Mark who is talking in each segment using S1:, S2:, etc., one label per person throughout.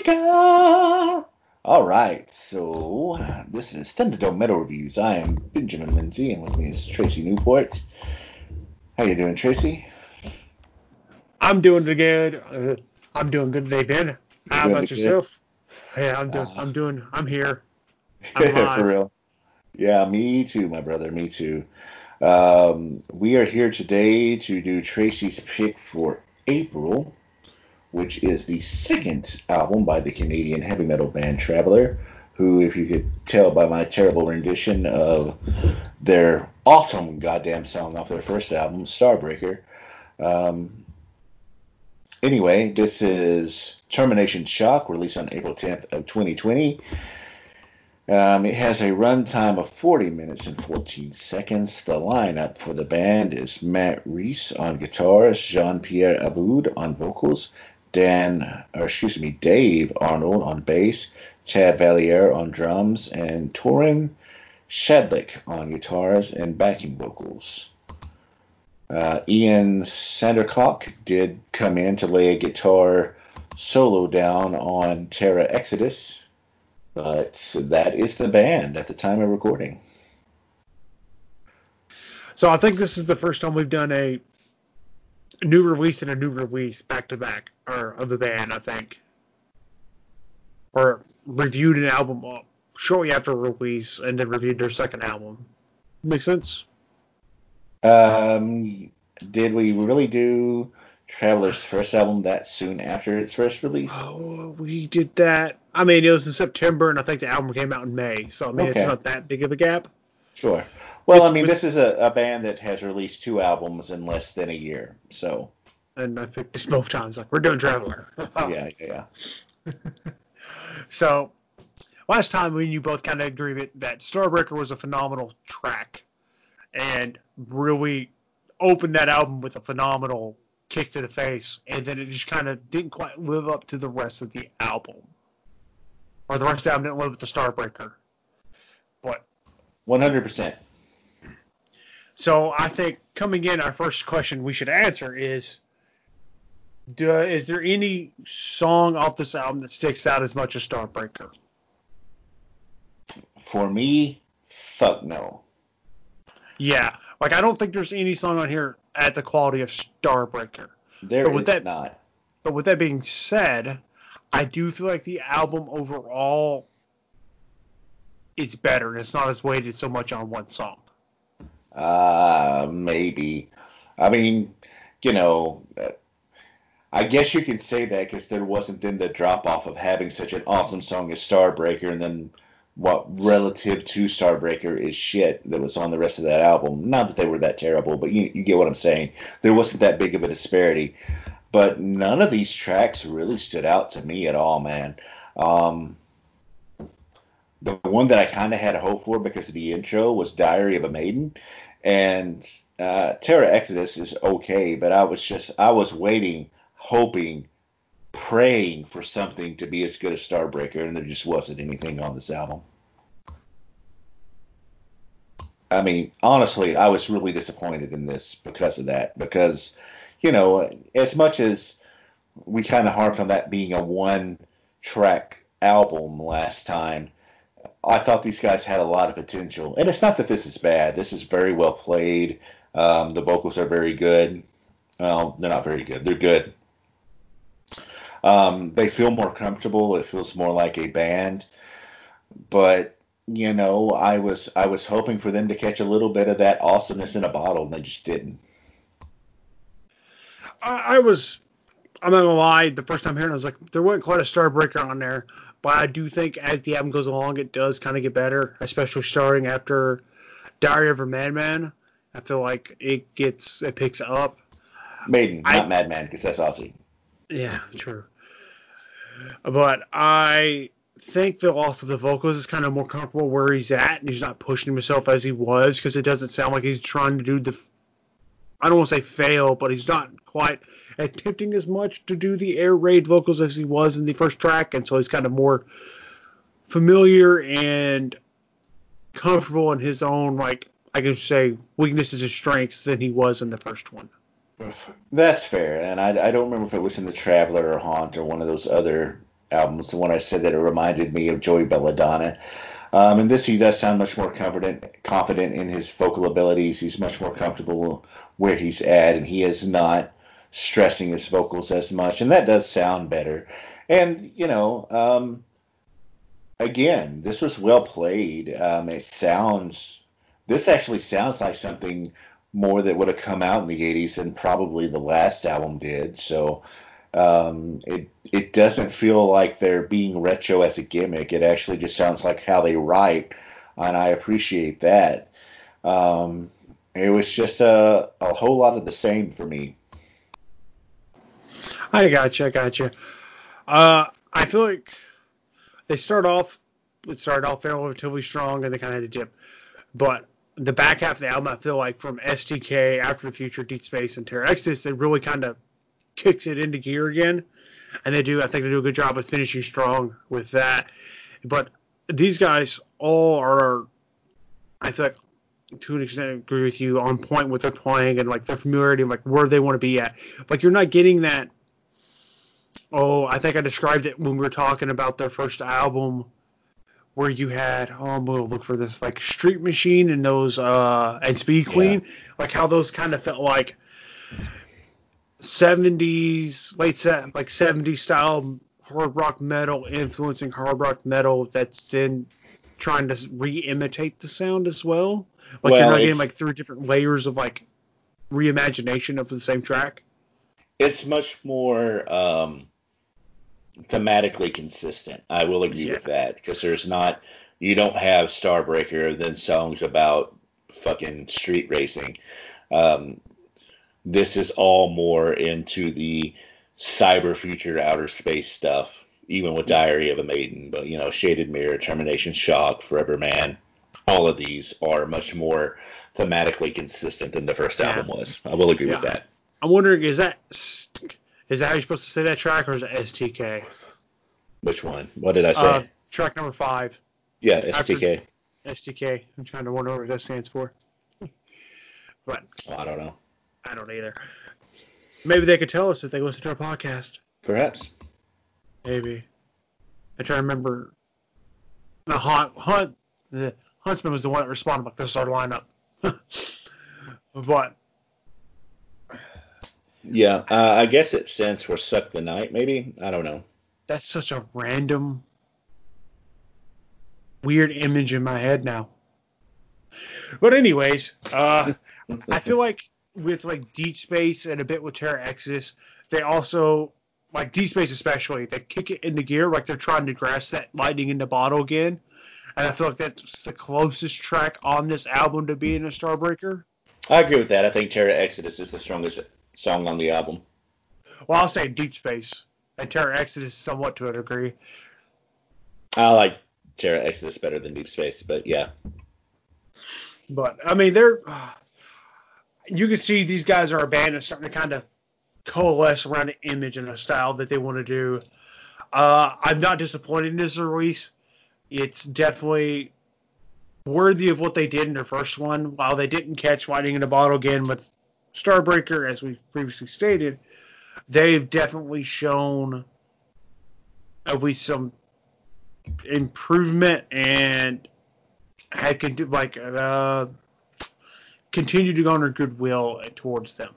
S1: Starbreaker. All right, so this is Thunderdome Metal Reviews. I am Benjamin Lindsay, and with me is Tracy Newport. How you doing, Tracy?
S2: I'm doing good. Uh, I'm doing good today, Ben. How about
S1: good?
S2: yourself? Yeah, I'm doing.
S1: Uh,
S2: I'm doing. I'm here. I'm.
S1: For real. Yeah, me too, my brother. Me too. Um, we are here today to do Tracy's pick for April, which is the second album by the Canadian heavy metal band Traveler, who, if you could tell by my terrible rendition of their awesome goddamn song off their first album, Starbreaker. Um, anyway, this is Termination Shock, released on April 10th of 2020. Um, it has a runtime of 40 minutes and 14 seconds. The lineup for the band is Matt Ries on guitars, Jean-Pierre Abboud on vocals, Dan, or excuse me, Dave Arnold on bass, Chad Valier on drums, and Toryn Schadlich on guitars and backing vocals. Uh, Ian Sandercock did come in to lay a guitar solo down on Terra Exodus, but that is the band at the time of recording.
S2: So I think this is the first time we've done a new release and a new release back to back, or of the band. I think, or reviewed an album shortly after release and then reviewed their second album. Make sense?
S1: Um, did we really do Traveler's first album that soon after its first release?
S2: Oh, we did that. I mean, it was in September, and I think the album came out in May. So I mean,
S1: Okay.
S2: it's not that big of a gap.
S1: Sure. Well, I mean, this is a, a band that has released two albums in less than a year, so
S2: And I picked this both times. Like we're doing Traveler.
S1: yeah, yeah.
S2: So, last time we you both kind of agreed that- that Starbreaker was a phenomenal track, and really opened that album with a phenomenal kick to the face, and then it just kind of didn't quite live up to the rest of the album, or the rest of the album didn't live up to Starbreaker. But
S1: One hundred percent.
S2: so I think coming in, our first question we should answer is. Do, is there any song off this album that sticks out as much as Starbreaker?
S1: For me, fuck no.
S2: Yeah, like I don't think there's any song on here at the quality of Starbreaker.
S1: There
S2: But with
S1: is
S2: that-
S1: not.
S2: But with that being said, I do feel like the album overall is better, and it's not as weighted so much on one song.
S1: Uh, maybe. I mean, you know, I guess you can say that because there wasn't then the drop off of having such an awesome song as Starbreaker, and then what relative to Starbreaker is shit that was on the rest of that album. Not that they were that terrible, but you, you get what I'm saying. There wasn't that big of a disparity. But none of these tracks really stood out to me at all, man. Um, the one that I kind of had a hope for because of the intro was Diary of a Maiden, and uh, Terra Exodus is okay, but I was just I was waiting, hoping, praying for something to be as good as Starbreaker, and there just wasn't anything on this album. I mean, honestly, I was really disappointed in this because of that. Because, you know, as much as we kind of harped on that being a one track album last time, I thought these guys had a lot of potential. And it's not that this is bad. This is very well played. Um, the vocals are very good. Well, they're not very good. They're good. Um, they feel more comfortable. It feels more like a band. But you know, I was I was hoping for them to catch a little bit of that awesomeness in a bottle, and they just didn't.
S2: I, I was, I'm not gonna lie, the first time hearing it, I was like, there wasn't quite a Starbreaker on there, but I do think as the album goes along, it does kind of get better, especially starting after Diary of a Madman. I feel like it gets, it picks up.
S1: Maiden,
S2: I-
S1: not Madman, because that's Ozzy.
S2: Yeah, true. But I think the loss of the vocals is kind of more comfortable where he's at, and he's not pushing himself as he was because it doesn't sound like he's trying to do the. I don't want to say fail, but he's not quite attempting as much to do the air raid vocals as he was in the first track, and so he's kind of more familiar and comfortable in his own like I can say weaknesses and strengths than he was in the first one.
S1: That's fair, and I, I don't remember if it was in the Traveler or Haunt or one of those other albums. The one I said that it reminded me of Joey Belladonna. Um, in this, he does sound much more confident, confident in his vocal abilities. He's much more comfortable where he's at, and he is not stressing his vocals as much, and that does sound better. And you know, um, again, this was well played. Um, it sounds, this actually sounds like something more that would have come out in the 80s than probably the last album did. So um, it it doesn't feel like they're being retro as a gimmick. It actually just sounds like how they write, and I appreciate that. Um, it was just a, a whole lot of the same for me.
S2: I got you. I got you. Uh, I feel like they start off, it started off relatively strong, and they kind of had a dip. But the back half of the album, I feel like from STK, After the Future, Deep Space, and Terra Exodus, they really kind of kicks it into gear again. And they do, I think they do a good job of finishing strong with that. But these guys all are, I think, to an extent, agree with you on point with their playing and like their familiarity and like where they want to be at. Like you're not getting that. Oh, I think I described it when we were talking about their first album where you had oh I'm gonna look for this like Street Machine and those uh and Speed Queen, yeah. like how those kind of felt like 70s late set like 70s style hard rock metal influencing hard rock metal that's in trying to re-imitate the sound as well. Like well, you're not getting like three different layers of like reimagination of the same track.
S1: It's much more um thematically consistent. I will agree yeah. with that because there's not you don't have Starbreaker then songs about fucking street racing. Um, this is all more into the cyber future outer space stuff, even with Diary of a Maiden. But you know, Shaded Mirror, Termination Shock, Forever Man, all of these are much more thematically consistent than the first yeah. album was. I will agree yeah. with that.
S2: I'm wondering, is that is that how you're supposed to say that track, or is it STK?
S1: Which one? What did I say?
S2: Uh, track number five.
S1: Yeah, STK.
S2: After STK. I'm trying to wonder what that stands for. but
S1: I don't know.
S2: I don't either. Maybe they could tell us if they listen to our podcast.
S1: Perhaps.
S2: Maybe. I try to remember. The hunt, hunt, the huntsman was the one that responded like, "This is our lineup." but
S1: yeah, uh, I guess it stands for "suck the night." Maybe I don't know.
S2: That's such a random, weird image in my head now. But anyways, uh, I feel like with like Deep Space and a bit with Terra Exodus, they also like Deep Space especially, they kick it into gear like they're trying to grasp that lightning in the bottle again. And I feel like that's the closest track on this album to being a Starbreaker.
S1: I agree with that. I think Terra Exodus is the strongest song on the album.
S2: Well, I'll say Deep Space and Terra Exodus somewhat to a degree.
S1: I like Terra Exodus better than Deep Space, but yeah.
S2: But I mean, they're you can see these guys are a band that's starting to kind of coalesce around an image and a style that they want to do. Uh, I'm not disappointed in this release. It's definitely worthy of what they did in their first one. While they didn't catch lightning in a bottle again with Starbreaker, as we previously stated, they've definitely shown at least some improvement and I can do like uh, continue to garner goodwill towards them.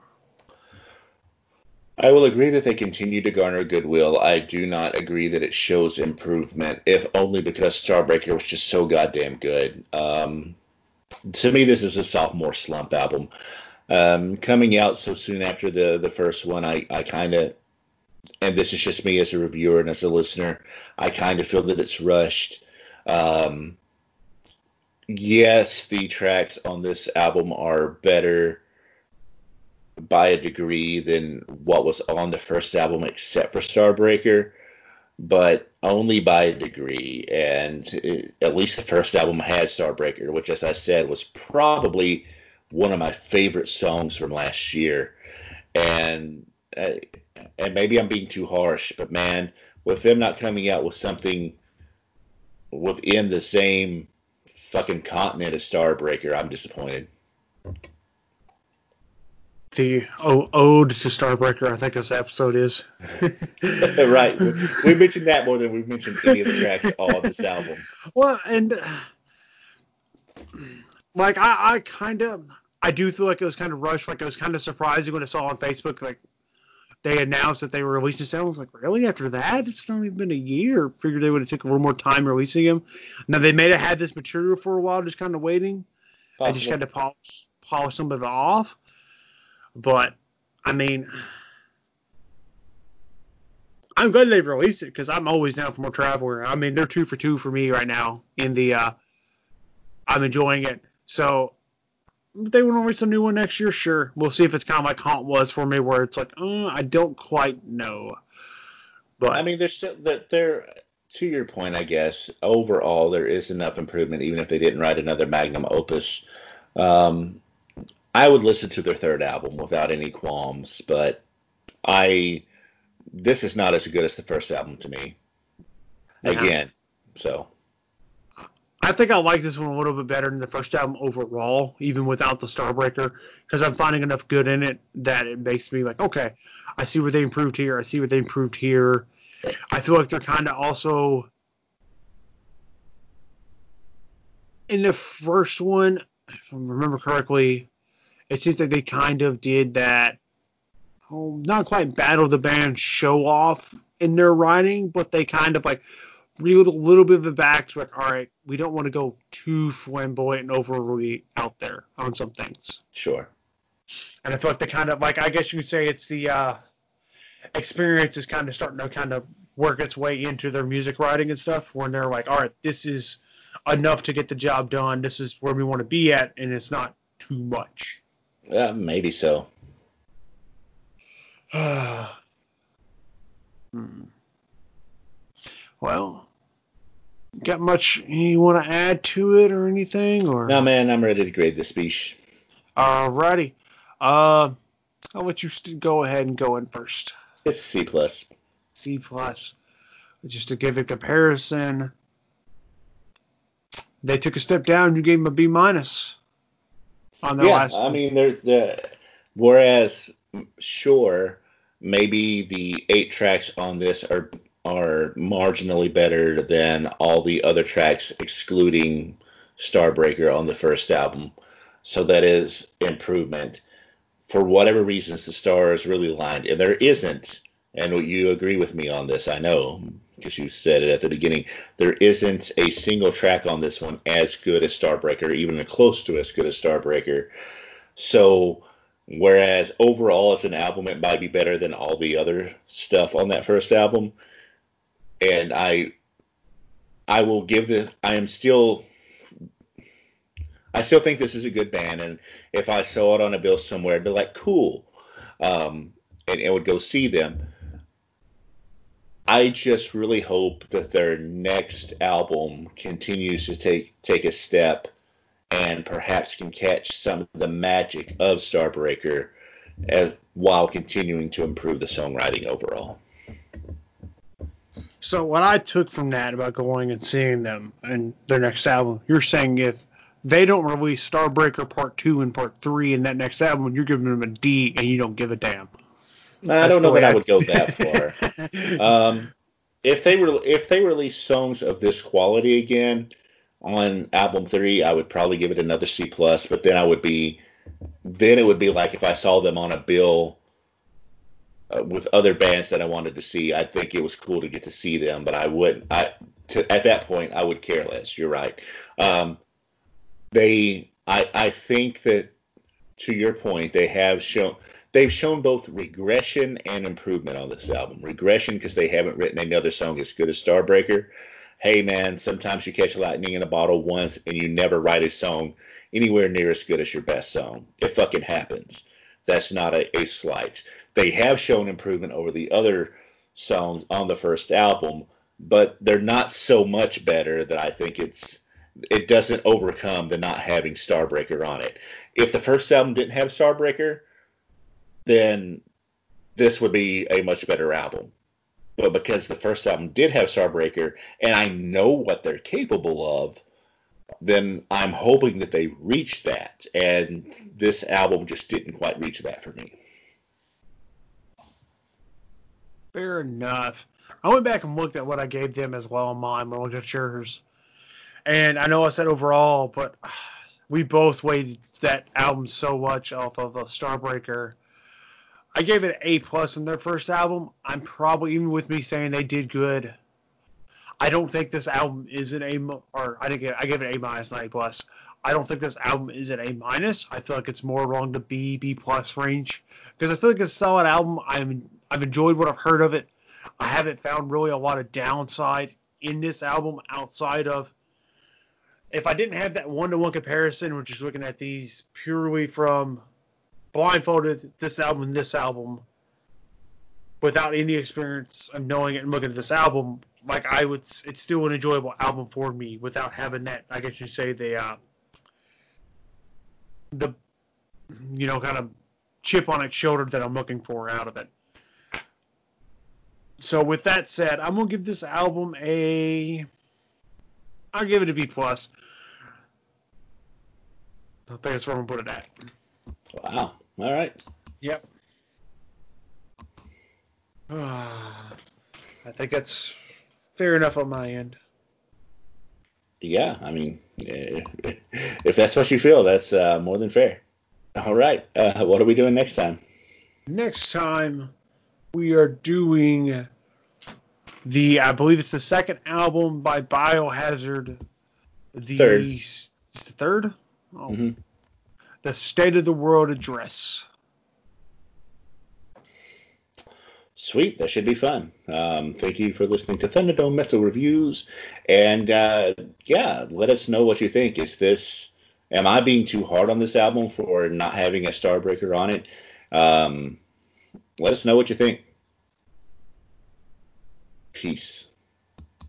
S1: I will agree that they continue to garner goodwill. I do not agree that it shows improvement, if only because Starbreaker was just so goddamn good. Um, to me, this is a sophomore slump album. Um, coming out so soon after the the first one, I, I kind of, and this is just me as a reviewer and as a listener, I kind of feel that it's rushed. Um, yes, the tracks on this album are better by a degree than what was on the first album, except for Starbreaker, but only by a degree. And it, at least the first album had Starbreaker, which, as I said, was probably one of my favorite songs from last year. And uh, and maybe I'm being too harsh, but man, with them not coming out with something within the same fucking continent of Starbreaker, I'm disappointed.
S2: the oh, ode to Starbreaker. I think this episode is.
S1: right. We, we, mentioned that more than we've mentioned any of the tracks on this album.
S2: Well, and like I, I kind of, I do feel like it was kind of rushed. Like it was kind of surprising when I saw on Facebook like they announced that they were releasing album. I was like, really? After that, it's only been a year. Figured they would have took a little more time releasing him. Now they may have had this material for a while, just kind of waiting. Possible. I just had to polish polish some of it off. But I mean, I'm glad they released it because I'm always down for more Traveler. I mean, they're two for two for me right now in the. Uh, I'm enjoying it. So they want to release a new one next year, sure. We'll see if it's kind of like Haunt was for me, where it's like, uh, I don't quite know.
S1: But I mean, there's that there. To your point, I guess overall there is enough improvement, even if they didn't write another magnum opus. Um, I would listen to their third album without any qualms, but I this is not as good as the first album to me. Yeah. Again, so
S2: I think I like this one a little bit better than the first album overall, even without the Starbreaker, because I'm finding enough good in it that it makes me like, okay, I see what they improved here. I see what they improved here. I feel like they're kind of also in the first one, if I remember correctly, it seems like they kind of did that, oh, not quite battle the band show off in their writing, but they kind of like reeled a little bit of it back to like, all right, we don't want to go too flamboyant and overly out there on some things.
S1: Sure.
S2: And I feel like the kind of like I guess you could say it's the uh, experience is kind of starting to kind of work its way into their music writing and stuff when they're like, all right, this is enough to get the job done. This is where we want to be at, and it's not too much.
S1: Yeah, maybe so.
S2: hmm. Well, got much you want to add to it or anything? Or
S1: no, man, I'm ready to grade the speech.
S2: Alrighty. Uh, I'll let you st- go ahead and go in first.
S1: It's C plus.
S2: C plus. Just to give a comparison, they took a step down. You gave them a B minus
S1: on their yeah, last. I mean, there's the whereas sure maybe the eight tracks on this are are marginally better than all the other tracks excluding Starbreaker on the first album. So that is improvement. For whatever reasons, the stars really aligned, and there isn't. And you agree with me on this, I know, because you said it at the beginning. There isn't a single track on this one as good as Starbreaker, even close to as good as Starbreaker. So, whereas overall as an album, it might be better than all the other stuff on that first album and I I will give the I am still I still think this is a good band, and if I saw it on a bill somewhere, I'd be like, cool, um, and, and would go see them. I just really hope that their next album continues to take take a step and perhaps can catch some of the magic of Starbreaker as, while continuing to improve the songwriting overall.
S2: So what I took from that about going and seeing them and their next album, you're saying if they don't release Starbreaker Part Two and Part Three in that next album, you're giving them a D and you don't give a damn.
S1: I don't know that I, I would go that far. um, if they were if they release songs of this quality again on album three, I would probably give it another C plus. But then I would be then it would be like if I saw them on a bill uh, with other bands that I wanted to see. I think it was cool to get to see them, but I would I to, at that point I would care less. You're right. Um, they I I think that to your point they have shown they've shown both regression and improvement on this album. Regression because they haven't written another song as good as Starbreaker. Hey man, sometimes you catch lightning in a bottle once and you never write a song anywhere near as good as your best song. It fucking happens. That's not a, a slight. They have shown improvement over the other songs on the first album, but they're not so much better that I think it's it doesn't overcome the not having Starbreaker on it. If the first album didn't have Starbreaker, then this would be a much better album. But because the first album did have Starbreaker, and I know what they're capable of, then I'm hoping that they reach that. And this album just didn't quite reach that for me.
S2: Fair enough. I went back and looked at what I gave them as well on mine when looked at yours. And I know I said overall, but we both weighed that album so much off of a Starbreaker. I gave it an A plus in their first album. I'm probably even with me saying they did good. I don't think this album is an A or I think I gave it A minus not A plus. I don't think this album is an A minus. I feel like it's more along the B B plus range because I feel like it's a solid album. I'm I've enjoyed what I've heard of it. I haven't found really a lot of downside in this album outside of if I didn't have that one to one comparison, which is looking at these purely from blindfolded this album and this album without any experience of knowing it and looking at this album, like I would, it's still an enjoyable album for me without having that. I guess you say the uh, the you know kind of chip on its shoulder that I'm looking for out of it. So with that said, I'm gonna give this album a. I'll give it a B plus. I think that's where I'm gonna put it at.
S1: Wow. All right.
S2: Yep. Uh, I think that's fair enough on my end.
S1: Yeah, I mean, if that's what you feel, that's uh, more than fair. All right, uh, what are we doing next time?
S2: Next time, we are doing the, I believe it's the second album by Biohazard. The
S1: third.
S2: the third? Oh.
S1: Mm-hmm.
S2: The State of the World Address.
S1: Sweet, that should be fun. Um, thank you for listening to Thunderdome Metal Reviews, and uh, yeah, let us know what you think. Is this am I being too hard on this album for not having a Starbreaker on it? Um, let us know what you think. Peace.